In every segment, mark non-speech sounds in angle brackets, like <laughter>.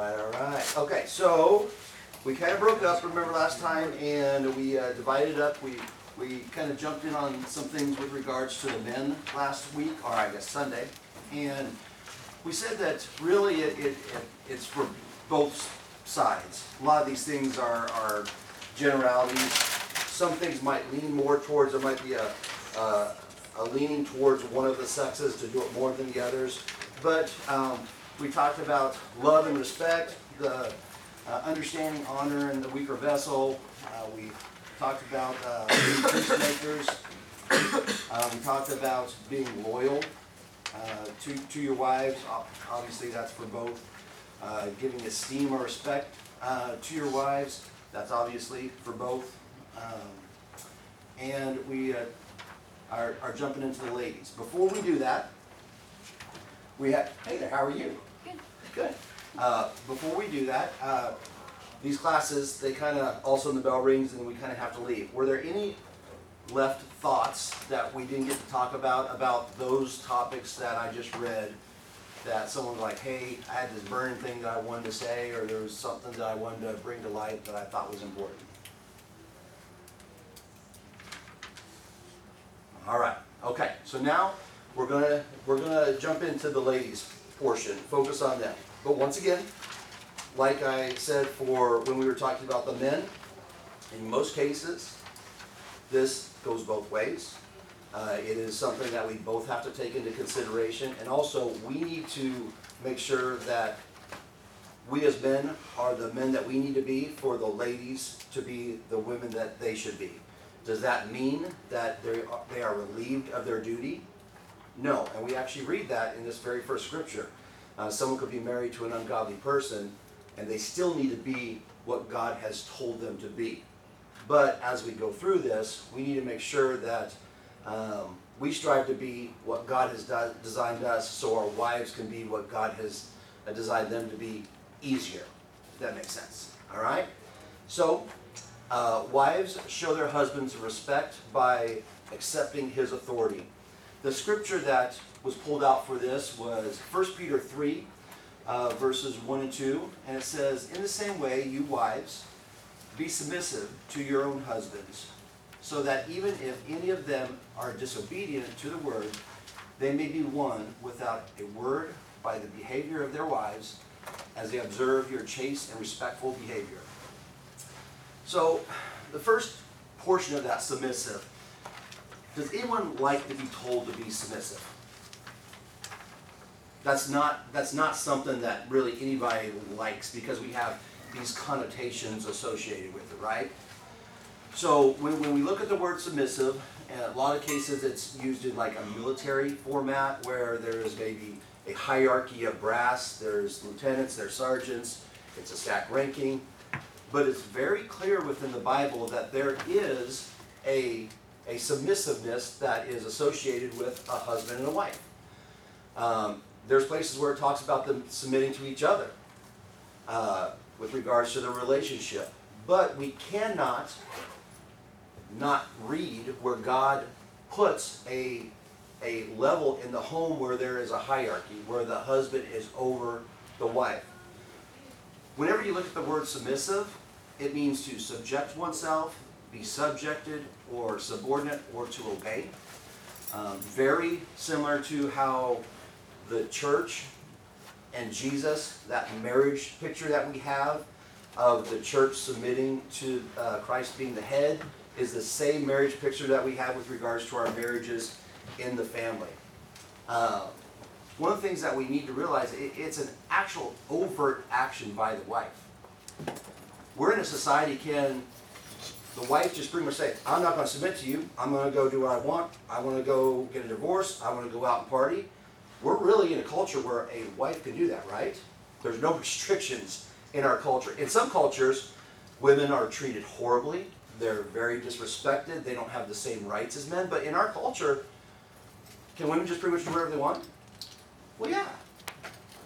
right, all right. Okay, so we kind of broke up, remember last time, and we uh, divided up. We we kind of jumped in on some things with regards to the men last week, or I guess Sunday, and we said that really it, it, it it's for both sides. A lot of these things are, are generalities. Some things might lean more towards, there might be a, a, a leaning towards one of the sexes to do it more than the others. But um, we talked about love and respect, the uh, understanding, honor, and the weaker vessel. Uh, we talked about uh, peacemakers. Uh, we talked about being loyal uh, to, to your wives. Obviously, that's for both. Uh, giving esteem or respect uh, to your wives. That's obviously for both. Um, and we are, are jumping into the ladies. Before we do that, we have, hey there, how are you? Good. Uh, before we do that, uh, these classes, they kind of, also the bell rings and we kind of have to leave. Were there any left thoughts that we didn't get to talk about, about those topics that I just read? That someone was like, hey, I had this burning thing that I wanted to say, or there was something that I wanted to bring to light that I thought was important? All right, okay, so now we're gonna, we're gonna jump into the ladies portion, focus on them. But once again, like I said for when we were talking about the men, in most cases, this goes both ways. Uh, it is something that we both have to take into consideration, and also we need to make sure that we as men are the men that we need to be for the ladies to be the women that they should be. Does that mean that they are, they are relieved of their duty? No, and we actually read that in this very first scripture. Uh, someone could be married to an ungodly person, and they still need to be what God has told them to be. But as we go through this, we need to make sure that um, we strive to be what God has de- designed us, so our wives can be what God has uh, designed them to be easier. If that makes sense. All right. So, uh, wives show their husbands respect by accepting his authority. The scripture that was pulled out for this was 1 Peter 3, uh, verses 1 and 2, and it says, In the same way, you wives, be submissive to your own husbands, so that even if any of them are disobedient to the word, they may be won without a word by the behavior of their wives, as they observe your chaste and respectful behavior. So, the first portion of that submissive, does anyone like to be told to be submissive? That's not, that's not something that really anybody likes because we have these connotations associated with it, right? So when, when we look at the word submissive, in a lot of cases it's used in like a military format where there is maybe a hierarchy of brass, there's lieutenants, there's sergeants, it's a stack ranking. But it's very clear within the Bible that there is a, a submissiveness that is associated with a husband and a wife. Um, there's places where it talks about them submitting to each other uh, with regards to their relationship. But we cannot not read where God puts a, a level in the home where there is a hierarchy, where the husband is over the wife. Whenever you look at the word submissive, it means to subject oneself, be subjected, or subordinate, or to obey. Um, very similar to how the church and Jesus, that marriage picture that we have of the church submitting to uh, Christ being the head, is the same marriage picture that we have with regards to our marriages in the family. Uh, one of the things that we need to realize, it, it's an actual overt action by the wife. We're in a society, can the wife just pretty much say, I'm not going to submit to you. I'm going to go do what I want. I want to go get a divorce. I want to go out and party. We're really in a culture where a wife can do that, right? There's no <laughs> restrictions in our culture. In some cultures, women are treated horribly. They're very disrespected. They don't have the same rights as men. But in our culture, can women just pretty much do whatever they want? Well, yeah.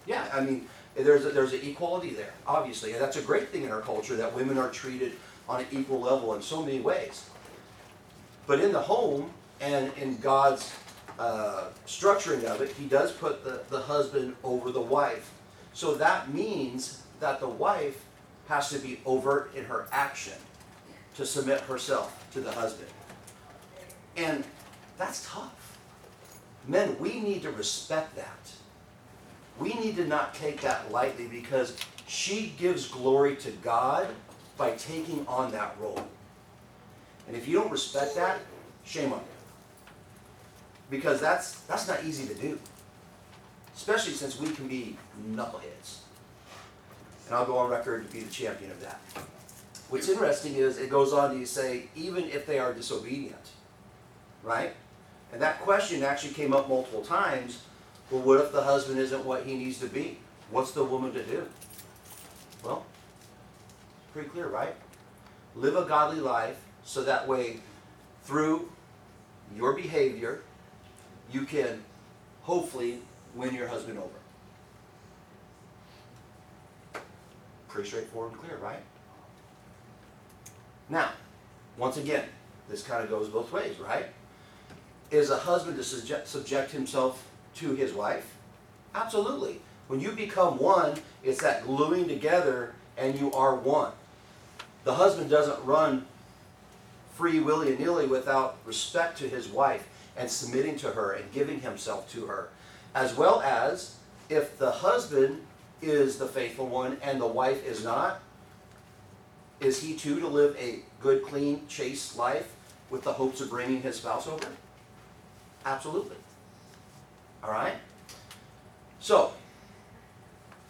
Yeah, I mean, there's a, there's an equality there, obviously, and that's a great thing in our culture that women are treated on an equal level in so many ways. But in the home and in God's uh, structuring of it, He does put the, the husband over the wife. So that means that the wife has to be overt in her action to submit herself to the husband. And that's tough. Men, we need to respect that. We need to not take that lightly because she gives glory to God by taking on that role. And if you don't respect that, shame on you. Because that's that's not easy to do. Especially since we can be knuckleheads. And I'll go on record to be the champion of that. What's interesting is it goes on to say, even if they are disobedient, right? And that question actually came up multiple times. Well, what if the husband isn't what he needs to be? What's the woman to do? Well, pretty clear, right? Live a godly life so that way, through your behavior, you can hopefully win your husband over. Pretty straightforward and clear, right? Now, once again, this kind of goes both ways, right? Is a husband to subject, subject himself to his wife? Absolutely. When you become one, it's that gluing together and you are one. The husband doesn't run free willy nilly without respect to his wife and submitting to her and giving himself to her. As well as if the husband is the faithful one and the wife is not, is he too to live a good, clean, chaste life with the hopes of bringing his spouse over? Absolutely. All right? So,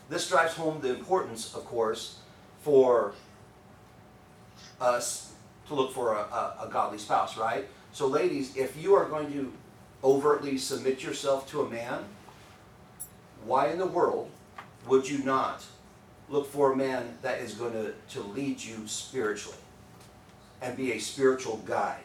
this drives home the importance, of course, for us to look for a, a, a godly spouse, right? So, ladies, if you are going to overtly submit yourself to a man, why in the world would you not look for a man that is going to, to lead you spiritually and be a spiritual guide?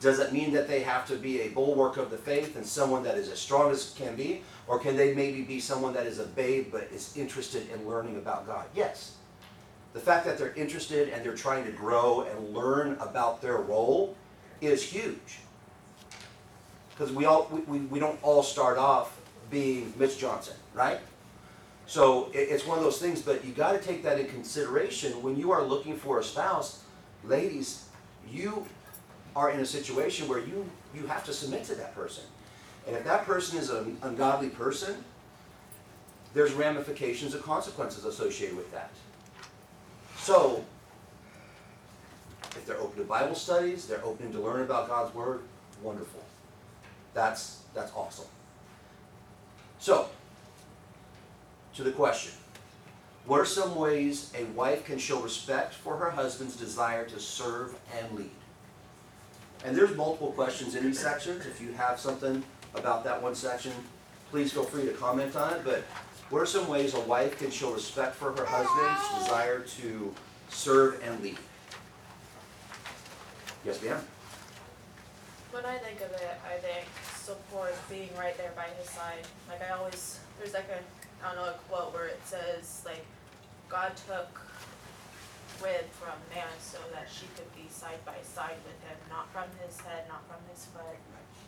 Does it mean that they have to be a bulwark of the faith and someone that is as strong as can be? Or can they maybe be someone that is a babe but is interested in learning about God? Yes. The fact that they're interested and they're trying to grow and learn about their role is huge. Because we all we, we, don't all start off being Mitch Johnson, right? So it, it's one of those things, but you got to take that in consideration when you are looking for a spouse. Ladies, you are in a situation where you you have to submit to that person. And if that person is an ungodly person, there's ramifications and consequences associated with that. So, if they're open to Bible studies, they're open to learn about God's Word, wonderful. That's, that's awesome. So, to the question What are some ways a wife can show respect for her husband's desire to serve and lead? And there's multiple questions in these sections. If you have something about that one section, please feel free to comment on it. But what are some ways a wife can show respect for her husband's desire to serve and lead? Yes, ma'am? When I think of it, I think support being right there by his side. Like I always, there's like a, I don't know, a quote where it says like, God took rib from man so that she could be side by side with him, not from his head, not from his foot,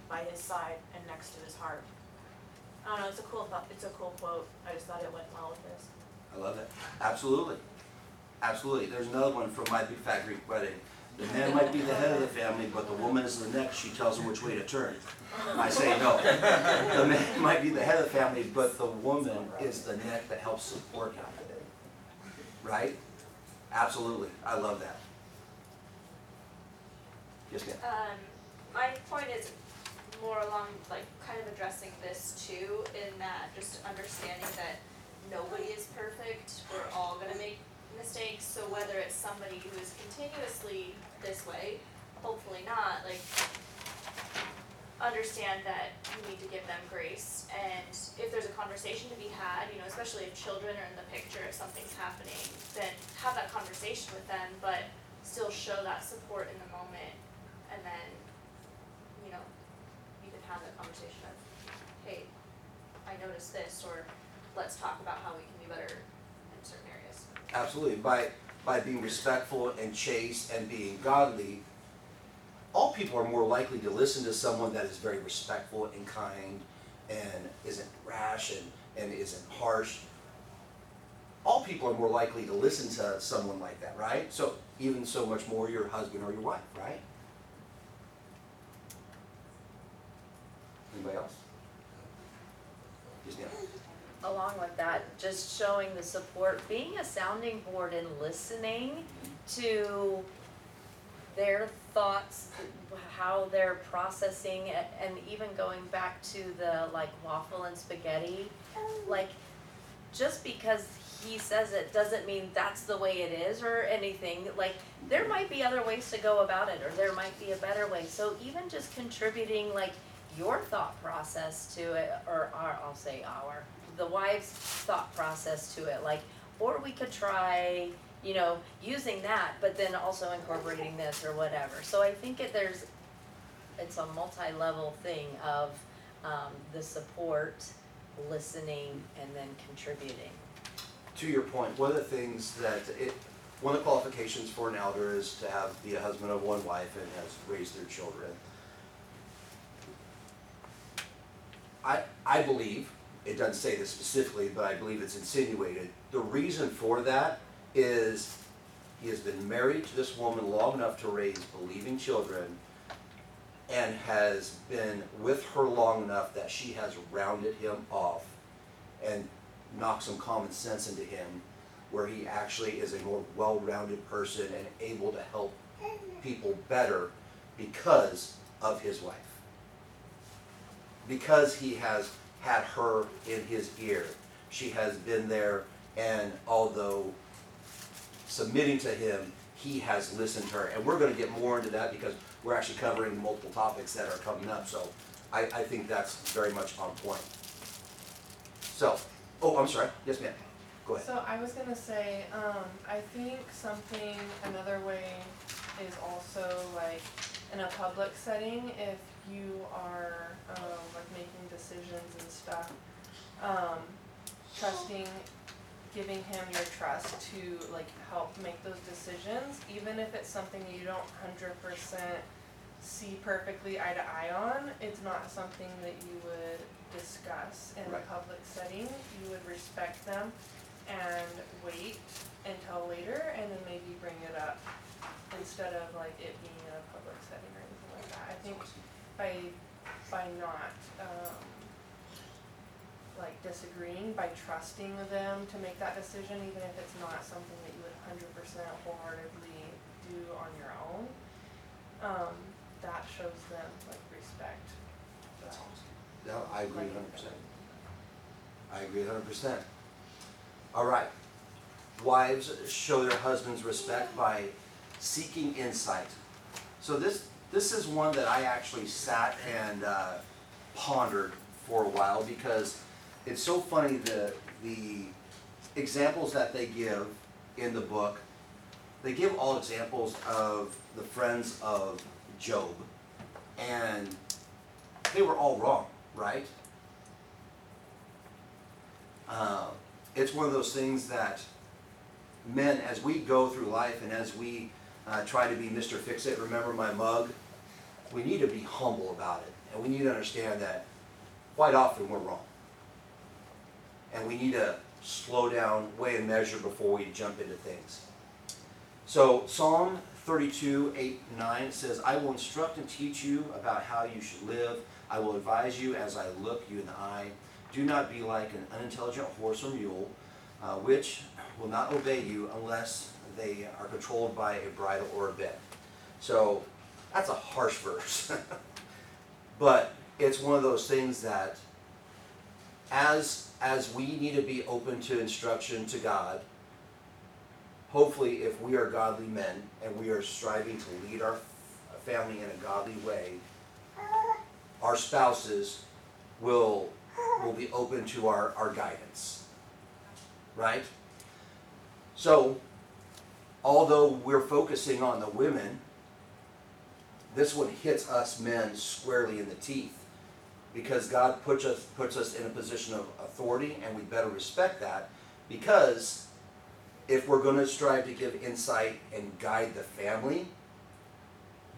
by his side and next to his heart. I don't know, it's a cool thought, it's a cool quote. I just thought it went well with this. I love it. Absolutely. Absolutely. There's another one from My Big Fat Greek Wedding. The man might be the head of the family, but the woman is the neck. She tells him which way to turn. I say no. The man <laughs> might be the head of the family, but the woman is the neck that helps support him. Right? Absolutely. I love that. Yes, ma'am. Um, my point is more along like kind of addressing this too, in that just understanding that nobody is perfect. We're all gonna make mistakes. So whether it's somebody who is continuously this way, hopefully not, like understand that you need to give them grace and if there's a conversation to be had, you know, especially if children are in the picture, if something's happening, then have that conversation with them, but still show that support in the moment and then, you know, you can have that conversation of, hey, I noticed this, or let's talk about how we can be better in certain areas. Absolutely. By by being respectful and chaste and being godly, all people are more likely to listen to someone that is very respectful and kind and isn't rash and, and isn't harsh. all people are more likely to listen to someone like that, right? So even so much more your husband or your wife, right? Anybody else? Just now. along with that, just showing the support, being a sounding board and listening to their thoughts, how they're processing it, and even going back to the like waffle and spaghetti, oh. like just because he says it doesn't mean that's the way it is or anything. Like there might be other ways to go about it, or there might be a better way. So even just contributing like your thought process to it, or our, I'll say our, the wife's thought process to it, like, or we could try, you know, using that, but then also incorporating this or whatever. So I think it, there's, it's a multi-level thing of, um, the support, listening, and then contributing. to your point, one of the things that it, one of the qualifications for an elder is to have, be a husband of one wife and has raised their children. I, I believe, it doesn't say this specifically, but I believe it's insinuated, the reason for that is he has been married to this woman long enough to raise believing children and has been with her long enough that she has rounded him off and knocked some common sense into him where he actually is a more well-rounded person and able to help people better because of his wife. Because he has had her in his ear. She has been there and although submitting to him, he has listened to her. And we're gonna get more into that because we're actually covering multiple topics that are coming up, so I, I think that's very much on point. So, oh, I'm sorry, yes ma'am, go ahead. So I was gonna say, um, I think something, another way is also like in a public setting, if you are, um, like making decisions and stuff, um, trusting, giving him your trust to like help make those decisions, even if it's something you don't hundred percent see perfectly eye to eye on, it's not something that you would discuss in a Right. public setting, you would respect them and wait until later and then maybe bring it up instead of like it being in a public setting or anything like that. I think by, by not, um, like disagreeing, by trusting them to make that decision, even if it's not something that you would hundred percent wholeheartedly do on your own, um, that shows them like respect. That's So, awesome. No, I agree hundred percent. I agree hundred percent. All right. Wives show their husbands respect by seeking insight. So this, this is one that I actually sat and uh, pondered for a while because it's so funny the, the examples that they give in the book. They give all examples of the friends of Job and they were all wrong, right? Uh, it's one of those things that men, as we go through life and as we uh, try to be Mr. Fix It, remember my mug, we need to be humble about it. And we need to understand that quite often we're wrong. And we need to slow down, weigh and measure before we jump into things. So Psalm 32, 8, 9 says, I will instruct and teach you about how you should live. I will advise you as I look you in the eye. Do not be like an unintelligent horse or mule, uh, which will not obey you unless they are controlled by a bridle or a bit. So that's a harsh <laughs> verse. but it's one of those things that as as we need to be open to instruction to God, hopefully if we are godly men and we are striving to lead our family in a godly way, our spouses will will be open to our, our guidance. Right? So, although we're focusing on the women, this one hits us men squarely in the teeth because God puts us puts us in a position of authority and we better respect that because if we're going to strive to give insight and guide the family,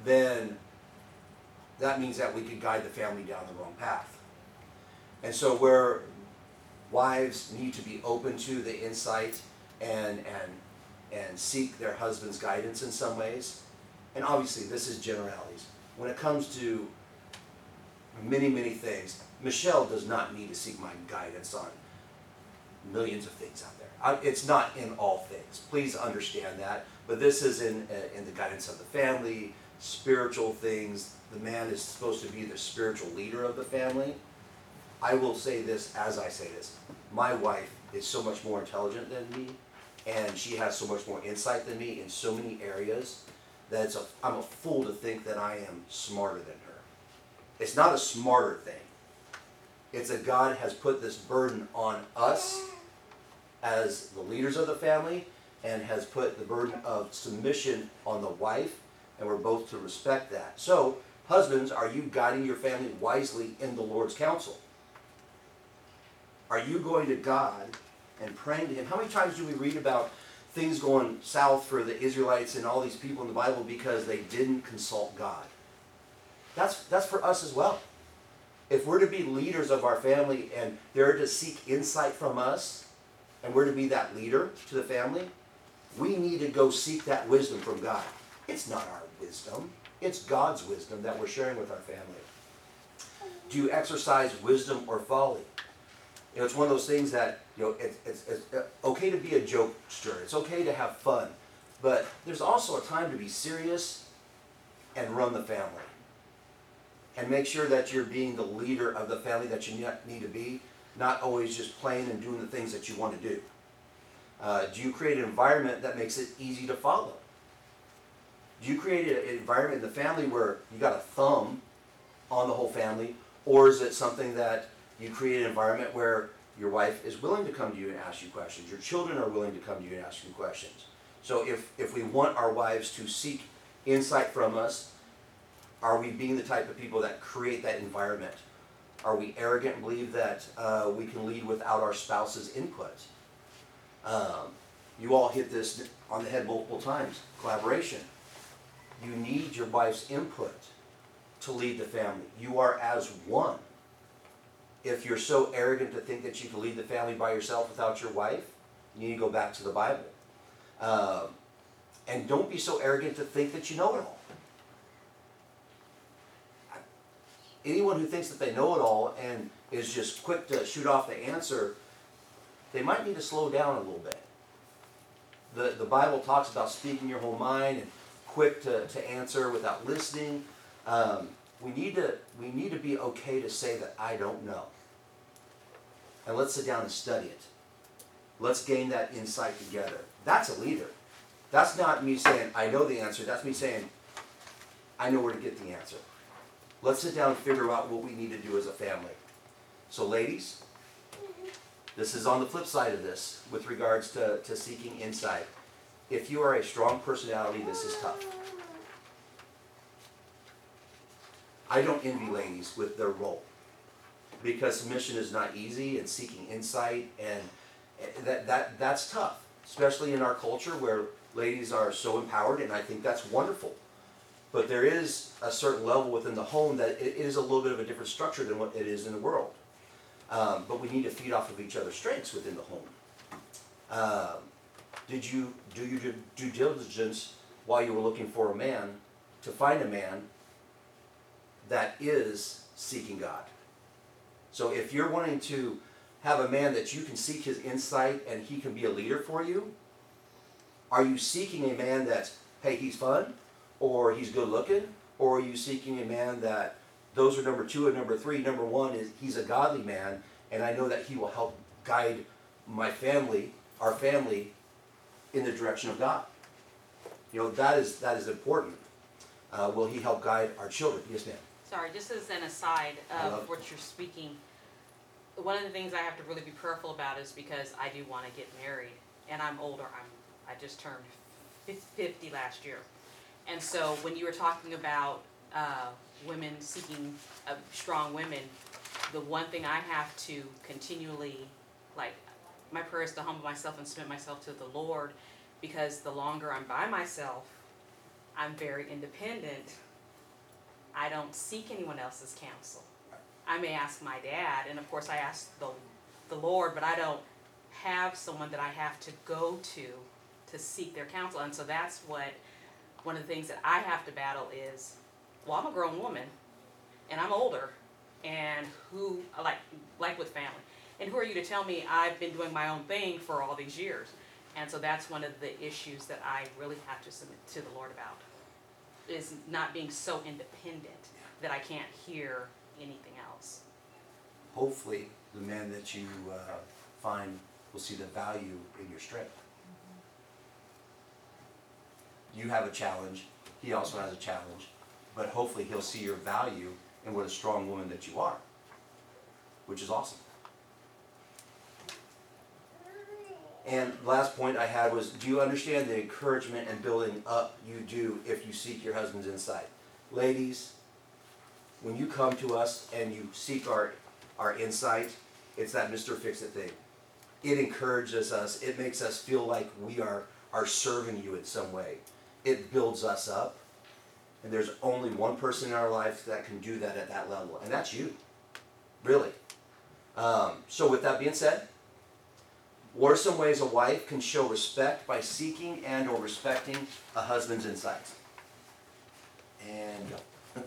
then that means that we could guide the family down the wrong path. And so where wives need to be open to the insight and and and seek their husband's guidance in some ways. And obviously, this is generalities. When it comes to many, many things, Michelle does not need to seek my guidance on millions of things out there. I, it's not in all things. Please understand that. But this is in uh, in the guidance of the family, spiritual things. The man is supposed to be the spiritual leader of the family. I will say this as I say this. My wife is so much more intelligent than me, and she has so much more insight than me in so many areas that it's a, I'm a fool to think that I am smarter than her. It's not a smarter thing. It's that God has put this burden on us as the leaders of the family and has put the burden of submission on the wife, and we're both to respect that. So, husbands, are you guiding your family wisely in the Lord's counsel? Are you going to God and praying to Him? How many times do we read about things going south for the Israelites and all these people in the Bible because they didn't consult God? That's, that's for us as well. If we're to be leaders of our family and they're to seek insight from us, and we're to be that leader to the family, we need to go seek that wisdom from God. It's not our wisdom, it's God's wisdom that we're sharing with our family. Do you exercise wisdom or folly? You know, it's one of those things that, you know, it's, it's, it's uh, okay to be a jokester, it's okay to have fun, but there's also a time to be serious and run the family. And make sure that you're being the leader of the family that you need to be, not always just playing and doing the things that you want to do. Uh, do you create an environment that makes it easy to follow? Do you create an environment in the family where you got a thumb on the whole family, or is it something that you create an environment where your wife is willing to come to you and ask you questions, your children are willing to come to you and ask you questions? So if, if we want our wives to seek insight from us, are we being the type of people that create that environment? Are we arrogant and believe that uh, we can lead without our spouse's input? Um, you all hit this on the head multiple times collaboration. You need your wife's input to lead the family. You are as one. If you're so arrogant to think that you can lead the family by yourself without your wife, you need to go back to the Bible. Um, and don't be so arrogant to think that you know it all. Anyone who thinks that they know it all and is just quick to shoot off the answer, they might need to slow down a little bit. The, the Bible talks about speaking your whole mind and quick to, to answer without listening. Um, we, need to, we need to be okay to say that I don't know. And let's sit down and study it. Let's gain that insight together. That's a leader. That's not me saying, I know the answer. That's me saying, I know where to get the answer. Let's sit down and figure out what we need to do as a family. So, ladies, this is on the flip side of this with regards to, to seeking insight. If you are a strong personality, this is tough. I don't envy ladies with their role because submission is not easy and seeking insight and and that, that that's tough, especially in our culture where ladies are so empowered and I think that's wonderful. But there is a certain level within the home that it, is a little bit of a different structure than what it is in the world. Um, but we need to feed off of each other's strengths within the home. Um, did you do your due diligence while you were looking for a man to find a man that is seeking God? So if you're wanting to have a man that you can seek his insight and he can be a leader for you, are you seeking a man that's, hey, he's fun, or he's good looking, or are you seeking a man that those are number two and number three? Number one is he's a godly man, and I know that he will help guide my family, our family, in the direction of God. You know that is that is important. Uh, will he help guide our children? Yes, ma'am. Sorry, just as an aside of what you're speaking, one of the things I have to really be prayerful about is because I do want to get married, and I'm older. I'm I just turned fifty last year, and so when you were talking about uh, women seeking uh, strong women, the one thing I have to continually like my prayer is to humble myself and submit myself to the Lord, because the longer I'm by myself, I'm very independent. I don't seek anyone else's counsel. I may ask my dad, and of course I ask the, the Lord, but I don't have someone that I have to go to to seek their counsel. And so that's what one of the things that I have to battle is, well, I'm a grown woman and I'm older and who like like with family. And who are you to tell me I've been doing my own thing for all these years? And so that's one of the issues that I really have to submit to the Lord about. Is not being so independent that I can't hear anything else. Hopefully, the man that you uh, find will see the value in your strength. You have a challenge, he also has a challenge, but hopefully he'll see your value and what a strong woman that you are, which is awesome. And last point I had was, do you understand the encouragement and building up you do if you seek your husband's insight? Ladies, when you come to us and you seek our, our insight, it's that Mr. Fix It thing. It encourages us, it makes us feel like we are, are serving you in some way. It builds us up. And there's only one person in our life that can do that at that level, and that's you. Really. Um, so, with that being said, what are some ways a wife can show respect by seeking and or respecting a husband's insights? And go. <laughs>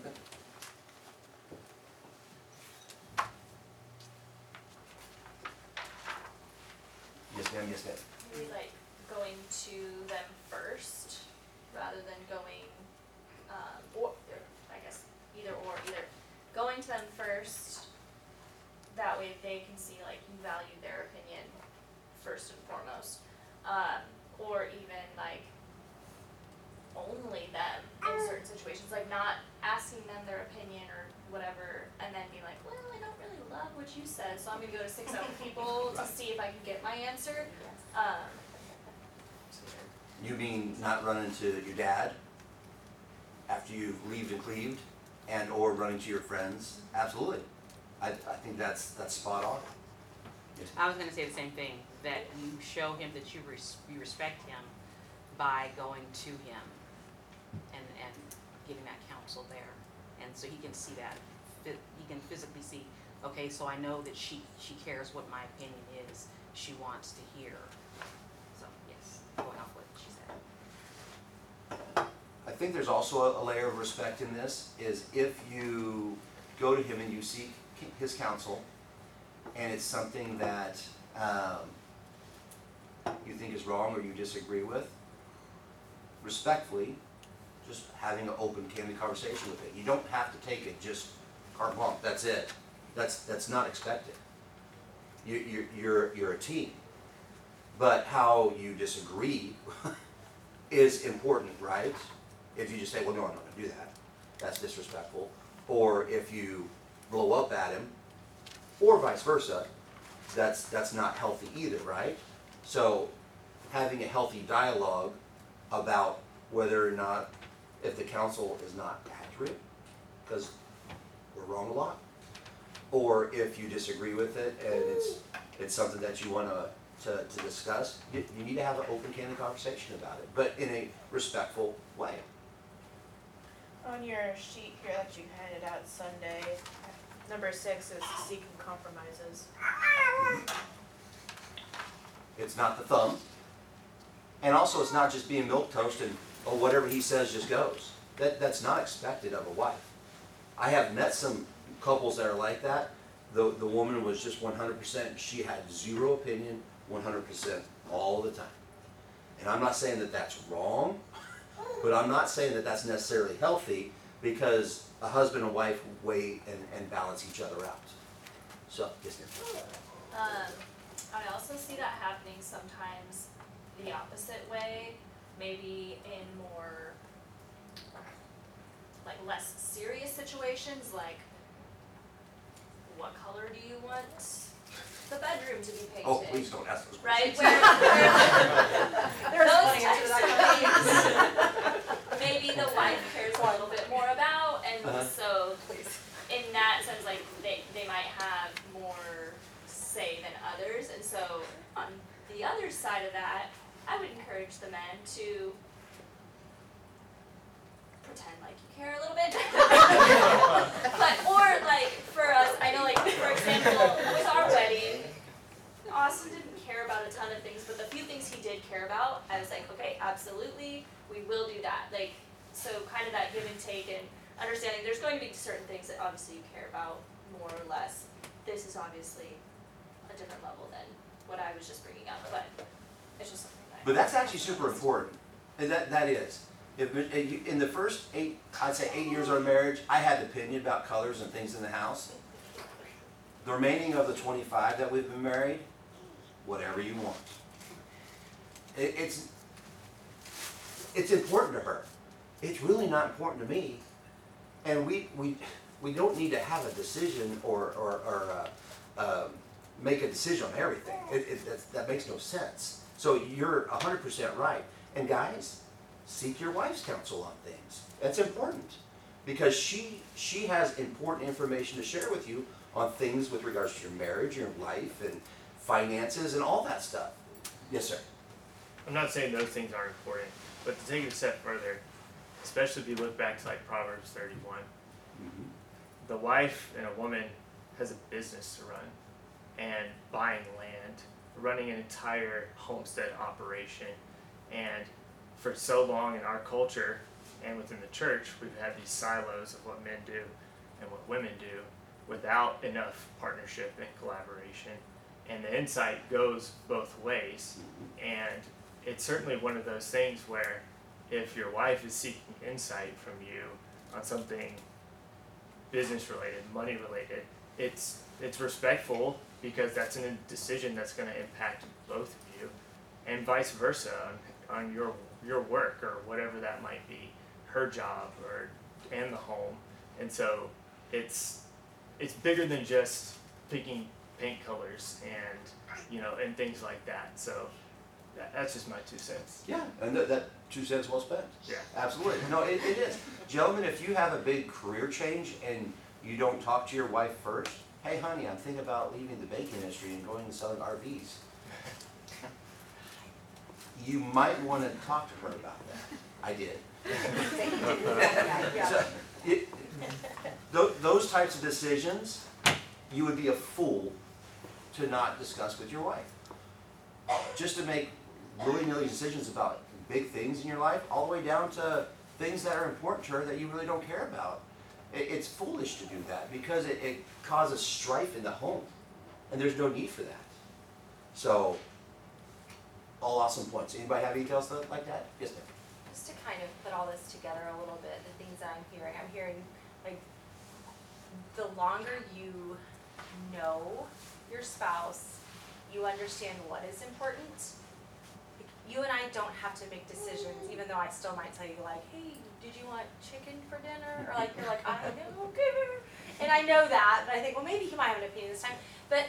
yes, ma'am. Yes, ma'am. Maybe like going to them first rather than going, um, or, or I guess either or, either going to them first. That way they can see like you value their opinion first and foremost. Um, or even like only them in certain situations, like not asking them their opinion or whatever, and then being like, well, I don't really love what you said, so I'm gonna go to six other <laughs> people to see if I can get my answer. Um, You mean not running to your dad after you've leaved and cleaved, and or running to your friends? Absolutely. I, I think that's that's spot on. I was gonna say the same thing, that you show him that you res- you respect him by going to him and, and getting that counsel there. And so he can see that, he can physically see, okay, so I know that she, she cares what my opinion is, she wants to hear. So, yes, going off what she said. I think there's also a, a layer of respect in this, is if you go to him and you seek his counsel, and it's something that, um, you think is wrong or you disagree with, respectfully, just having an open, candid conversation with it. You don't have to take it just carte blanche, that's it. That's, that's not expected. You, you're, you're, you're a team. But how you disagree <laughs> is important, right? If you just say, well, no, I'm not gonna do that, that's disrespectful. Or if you blow up at him, or vice versa, that's, that's not healthy either, right? So, having a healthy dialogue about whether or not, if the counsel is not accurate, because we're wrong a lot. Or if you disagree with it and it's, it's something that you wanna, to, to discuss, you, you need to have an open, candid conversation about it, but in a respectful way. On your sheet here that you handed out Sunday, number six is seeking compromises. It's not the thumb. And also, it's not just being milquetoast and, oh, whatever he says just goes. That, that's not expected of a wife. I have met some couples that are like that. The, the woman was just one hundred percent, she had zero opinion, one hundred percent, all the time. And I'm not saying that that's wrong, <laughs> but I'm not saying that that's necessarily healthy, because a husband and wife weigh and, and balance each other out. So, yes, ma'am. Um, I also see that happening sometimes the opposite way, maybe in more like less serious situations, like what color do you want the bedroom to be painted? Oh, please don't ask those Right, questions. where, where <laughs> those types of things, maybe the wife cares a little bit more about, and Uh-huh. so in that sense, like they they might have more say than others, and so on the other side of that, I would encourage the men to pretend like you care a little bit. <laughs> but or like for us, I know like for example, with our wedding, Austin didn't care about a ton of things, but the few things he did care about, I was like, okay, absolutely, we will do that. Like, so kind of that give and take and understanding there's going to be certain things that obviously you care about more or less. This is obviously a different level than what I was just bringing up, but it's just something that. But that's actually super important, and that, that is. If, in the first eight, I'd say eight years of our marriage, I had an opinion about colors and things in the house. The remaining of the twenty-five that we've been married, whatever you want. It, it's, it's important to her. It's really not important to me. And we, we, we don't need to have a decision or, or, or, uh, um, make a decision on everything. It, it, that's, that makes no sense. So you're hundred percent right. And guys, seek your wife's counsel on things. That's important. Because she, she has important information to share with you on things with regards to your marriage, your life, and finances, and all that stuff. Yes, sir. I'm not saying those things aren't important, but to take it a step further, especially if you look back to like Proverbs 31, mm-hmm. the wife and a woman has a business to run, and buying land, running an entire homestead operation, and for so long in our culture and within the church, we've had these silos of what men do and what women do without enough partnership and collaboration. And the insight goes both ways. And it's certainly one of those things where if your wife is seeking insight from you on something business related, money related, it's it's respectful because that's a decision that's going to impact both of you, and vice versa on, on your your work or whatever that might be, her job or and the home, and so it's it's bigger than just picking paint colors and you know and things like that. So that, that's just my two cents. Yeah, and that, that two cents well spent. Yeah. Absolutely. No, it, it is. Gentlemen, if you have a big career change and you don't talk to your wife first, hey honey, I'm thinking about leaving the banking industry and going and selling RVs. You might wanna talk to her about that. I did. So, it, tho- those types of decisions, you would be a fool to not discuss with your wife. Just to make willy-nilly decisions about big things in your life, all the way down to things that are important to her that you really don't care about. It, it's foolish to do that because it, it causes strife in the home, and there's no need for that. So, all awesome points. Anybody have details to- like that? Yes, ma'am. just to kind of put all this together a little bit, the things that I'm hearing, I'm hearing like the longer you know your spouse, you understand what is important. You and I don't have to make decisions, even though I still might tell you like, hey, did you want chicken for dinner? Or like, you're like, I know, okay. And I know that, but I think, well, maybe he might have an opinion this time. But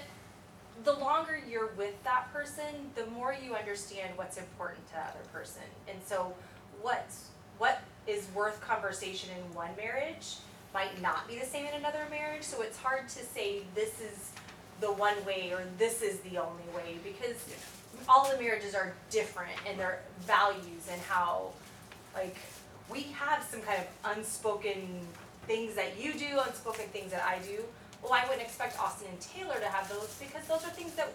the longer you're with that person, the more you understand what's important to the other person. And so what what is worth conversation in one marriage might not be the same in another marriage. So it's hard to say this is the one way or this is the only way because all the marriages are different in their values and how like we have some kind of unspoken things that you do, unspoken things that I do. Well, I wouldn't expect Austin and Taylor to have those because those are things that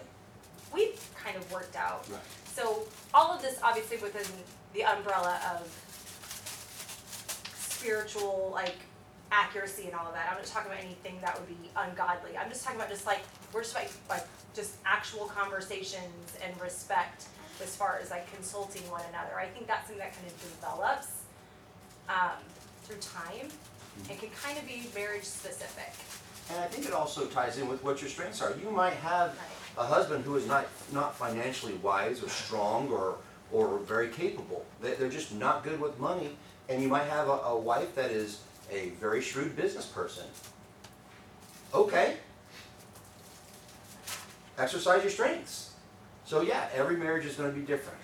we've kind of worked out. Right. So all of this obviously within the umbrella of spiritual like accuracy and all of that. I'm not talking about anything that would be ungodly. I'm just talking about just like we're just like like just actual conversations and respect as far as like consulting one another. I think that's something that kind of develops um, through time and can kind of be marriage specific. And I think it also ties in with what your strengths are. You might have a husband who is not, not financially wise or strong or, or very capable. They, they're just not good with money. And you might have a, a wife that is a very shrewd business person. Okay. Exercise your strengths. So yeah, every marriage is gonna be different.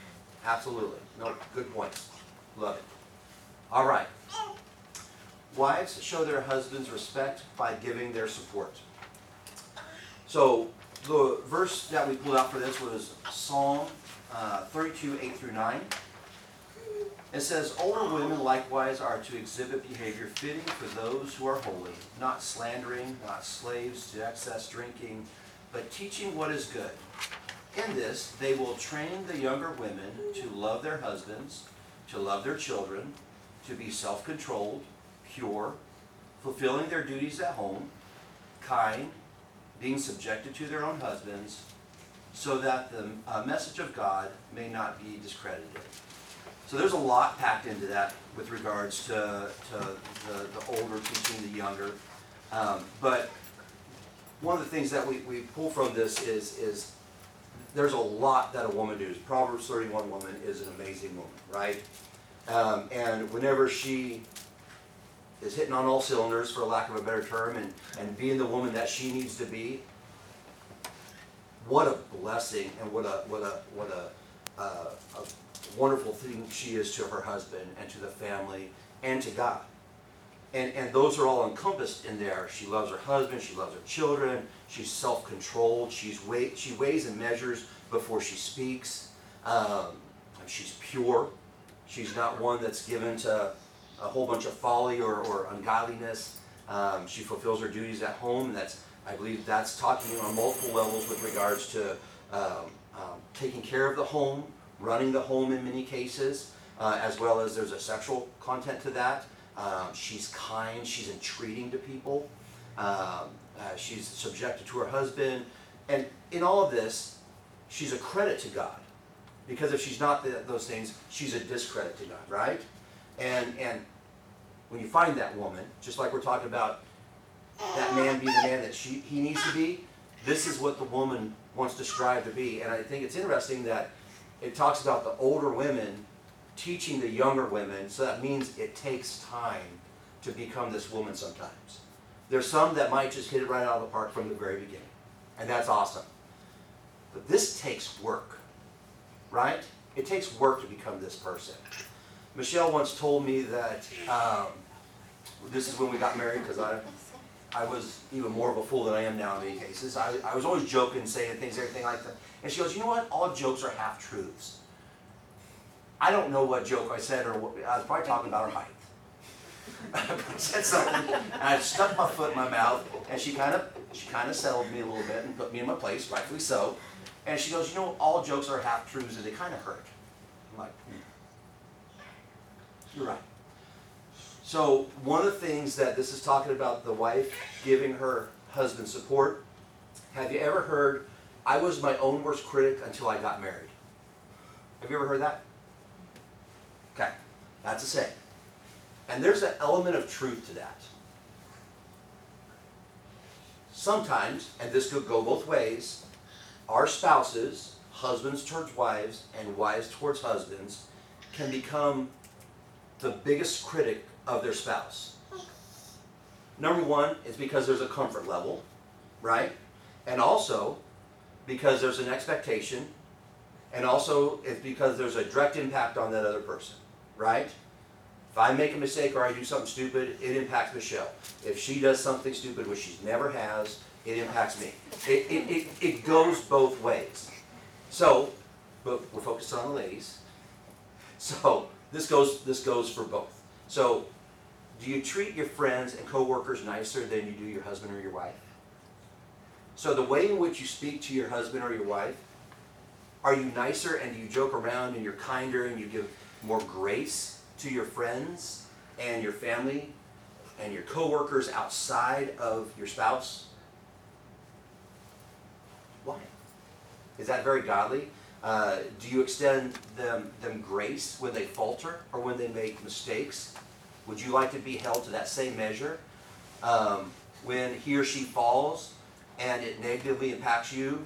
Absolutely. No, good points. Love it. All right. Wives show their husbands respect by giving their support. So the verse that we pulled out for this was Psalm uh, 32, 8 through 9. It says, Older women likewise are to exhibit behavior fitting for those who are holy, not slandering, not slaves to excess drinking, but teaching what is good, in this, they will train the younger women to love their husbands, to love their children, to be self-controlled, pure, fulfilling their duties at home, kind, being subjected to their own husbands, so that the uh, message of God may not be discredited. So there's a lot packed into that with regards to, to the, the older teaching the younger. Um, but one of the things that we, we pull from this is, is there's a lot that a woman does. Proverbs 31 woman is an amazing woman, right? Um, and whenever she is hitting on all cylinders, for lack of a better term, and, and being the woman that she needs to be, what a blessing and what a what a what a, uh, a wonderful thing she is to her husband and to the family and to God. And and those are all encompassed in there. She loves her husband. She loves her children. She's self-controlled. She's weigh, she weighs and measures before she speaks. Um, she's pure. She's not one that's given to a whole bunch of folly or, or ungodliness. Um, she fulfills her duties at home. That's I believe that's talking on multiple levels with regards to um, um, taking care of the home, running the home in many cases, uh, as well as there's a sexual content to that. Um, she's kind. She's entreating to people. Um, uh, she's subjected to her husband, and in all of this, she's a credit to God, because if she's not the, those things, she's a discredit to God, right? And and when you find that woman, just like we're talking about that man be the man that she he needs to be, this is what the woman wants to strive to be. And I think it's interesting that it talks about the older women teaching the younger women, so that means it takes time to become this woman sometimes. There's some that might just hit it right out of the park from the very beginning. And that's awesome. But this takes work, right? It takes work to become this person. Michelle once told me that um, this is when we got married because I, I was even more of a fool than I am now in many cases. I, I was always joking, saying things, everything like that. And she goes, you know what? All jokes are half truths. I don't know what joke I said, or what, I was probably talking about her height. <laughs> I said something, and I stuck my foot in my mouth, and she kind of she kind of settled me a little bit and put me in my place, rightfully so. And she goes, you know, all jokes are half truths, and they kind of hurt. I'm like. You're right. So one of the things that this is talking about the wife giving her husband support. Have you ever heard, I was my own worst critic until I got married? Have you ever heard that? Okay, that's a saying. And there's an element of truth to that. Sometimes, and this could go both ways, our spouses, husbands towards wives and wives towards husbands, can become the biggest critic of their spouse. Number one is because there's a comfort level, right? And also because there's an expectation, and also it's because there's a direct impact on that other person, right? If I make a mistake or I do something stupid, it impacts Michelle. If she does something stupid, which she never has, it impacts me. It, it, it, it goes both ways. So, but we're focused on the ladies. So this goes this goes for both. So do you treat your friends and coworkers nicer than you do your husband or your wife? So the way in which you speak to your husband or your wife, are you nicer and do you joke around and you're kinder and you give more grace to your friends and your family and your coworkers outside of your spouse? Why? Is that very godly? Uh, do you extend them, them grace when they falter or when they make mistakes? Would you like to be held to that same measure? Um, when he or she falls and it negatively impacts you,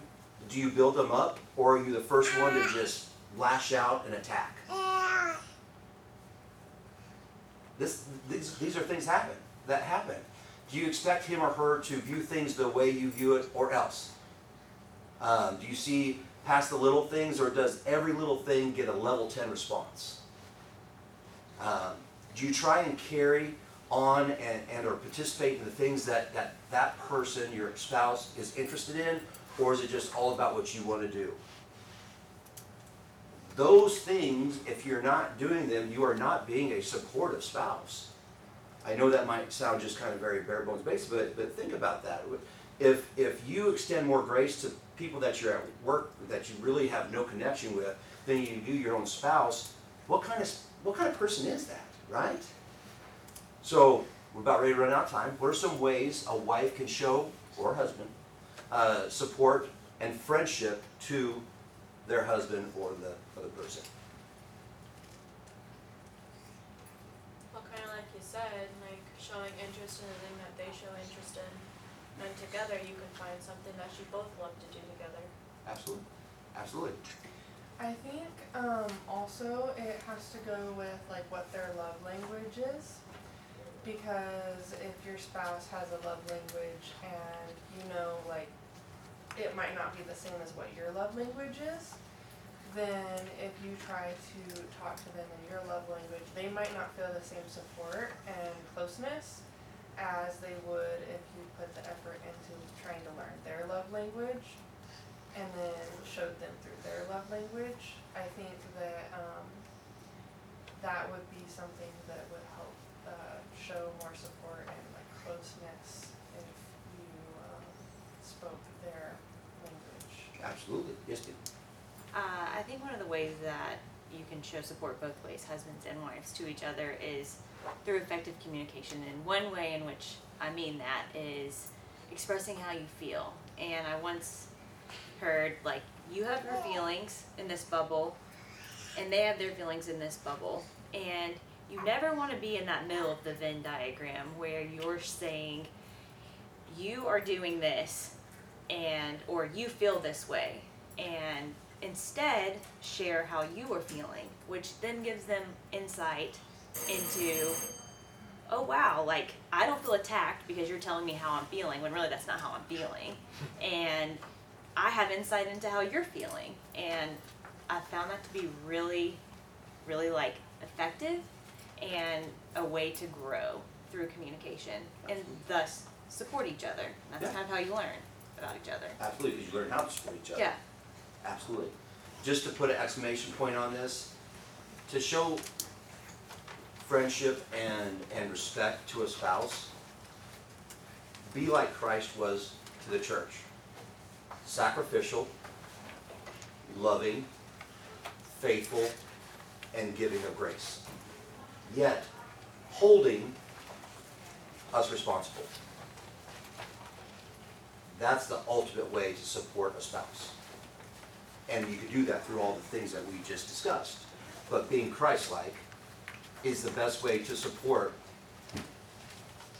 do you build them up or are you the first one to just lash out and attack? This, these, these are things happen that happen. Do you expect him or her to view things the way you view it or else? Um, do you see past the little things or does every little thing get a level 10 response? Um, do you try and carry on and, and or participate in the things that, that that person, your spouse, is interested in? Or is it just all about what you want to do? Those things, if you're not doing them, you are not being a supportive spouse. I know that might sound just kind of very bare bones basic, but, but think about that. If, if you extend more grace to people that you're at work that you really have no connection with than you do your own spouse, what kind of what kind of person is that, right? So we're about ready to run out of time. What are some ways a wife can show or husband uh, support and friendship to their husband or the other person? Well, kind of like you said, like showing interest in the thing that they show interest in, and together you can find something that you both love to do together. Absolutely, absolutely. I think um, also it has to go with like what their love language is. Because if your spouse has a love language and you know like it might not be the same as what your love language is, then if you try to talk to them in your love language, they might not feel the same support and closeness as they would if you put the effort into trying to learn their love language and then showed them through their love language. I think that um, that would be something that would help uh, show more support and like closeness if you um, spoke their language. Absolutely. Yes, Steve. Uh, I think one of the ways that you can show support both ways, husbands and wives, to each other is through effective communication. And one way in which I mean that is expressing how you feel. And I once heard, like, you have your feelings in this bubble, and they have their feelings in this bubble. And you never want to be in that middle of the Venn diagram where you're saying, you are doing this, and, or you feel this way. And instead share how you are feeling, which then gives them insight into, oh wow, like I don't feel attacked because you're telling me how I'm feeling when really that's not how I'm feeling. <laughs> And I have insight into how you're feeling. And I found that to be really, really like effective and a way to grow through communication and thus support each other. That's Yeah. kind of how you learn about each other. Absolutely, you learn how to support each other. Yeah. Absolutely. Just to put an exclamation point on this, to show friendship and, and respect to a spouse, be like Christ was to the church. Sacrificial, loving, faithful, and giving of grace. Yet, holding us responsible. That's the ultimate way to support a spouse. And you can do that through all the things that we just discussed. But being Christ-like is the best way to support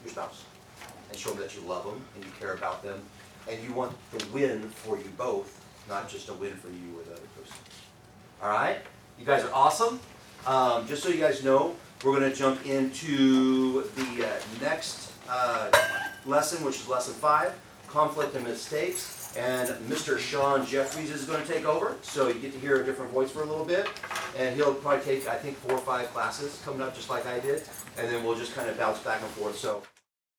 your spouse. And show them that you love them and you care about them. And you want the win for you both, not just a win for you or the other person. All right? You guys are awesome. Um, just so you guys know, we're going to jump into the uh, next uh, lesson, which is lesson five, conflict and mistakes. And Mr. Sean Jeffries is going to take over, so you get to hear a different voice for a little bit. And he'll probably take, I think, four or five classes coming up, just like I did. And then we'll just kind of bounce back and forth. So